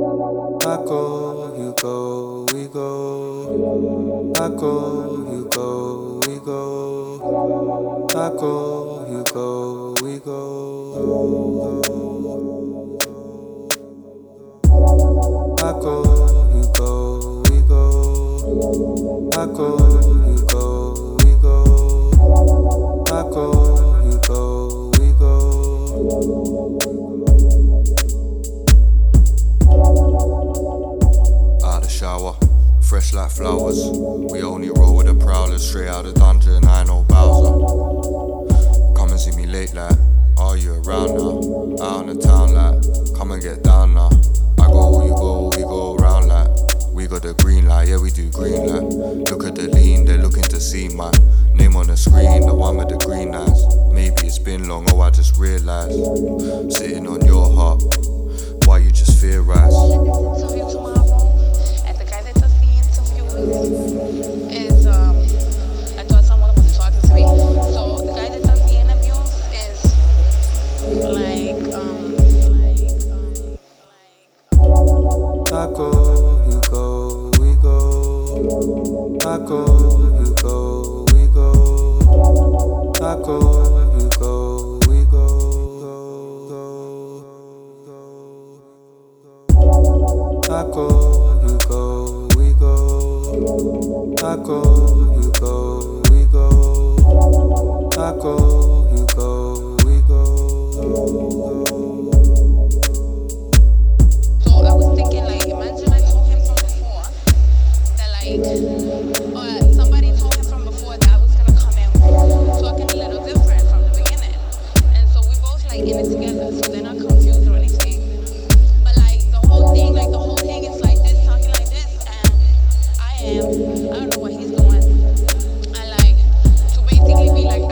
Paco, you go, we go. Paco, you go, we go. Paco, you go, we go. Paco, you go, we go. Paco, you go, we go. Paco, you go, we go. Shower, fresh like flowers. We only roll with the prowlers, straight out the dungeon. I know Bowser. Come and see me late, like, are you around now? Out in the town, like, come and get down now. I go, you go, we go around, like, we got the green light, yeah, we do green light. Look at the lean, they're looking to see my name on the screen, the one with the green eyes. Maybe it's been long, oh, I just realized. Sitting on your heart, why you just like Paco, you go, we go. Paco, you go, we go. Paco, you go, we go. Paco, you go, we go. You go, I was gonna come in talking a little different from the beginning. And so we both like in it together so they're not confused or anything. But like the whole thing, like the whole thing is like this, talking like this and I am I don't know what he's doing. And like to basically be like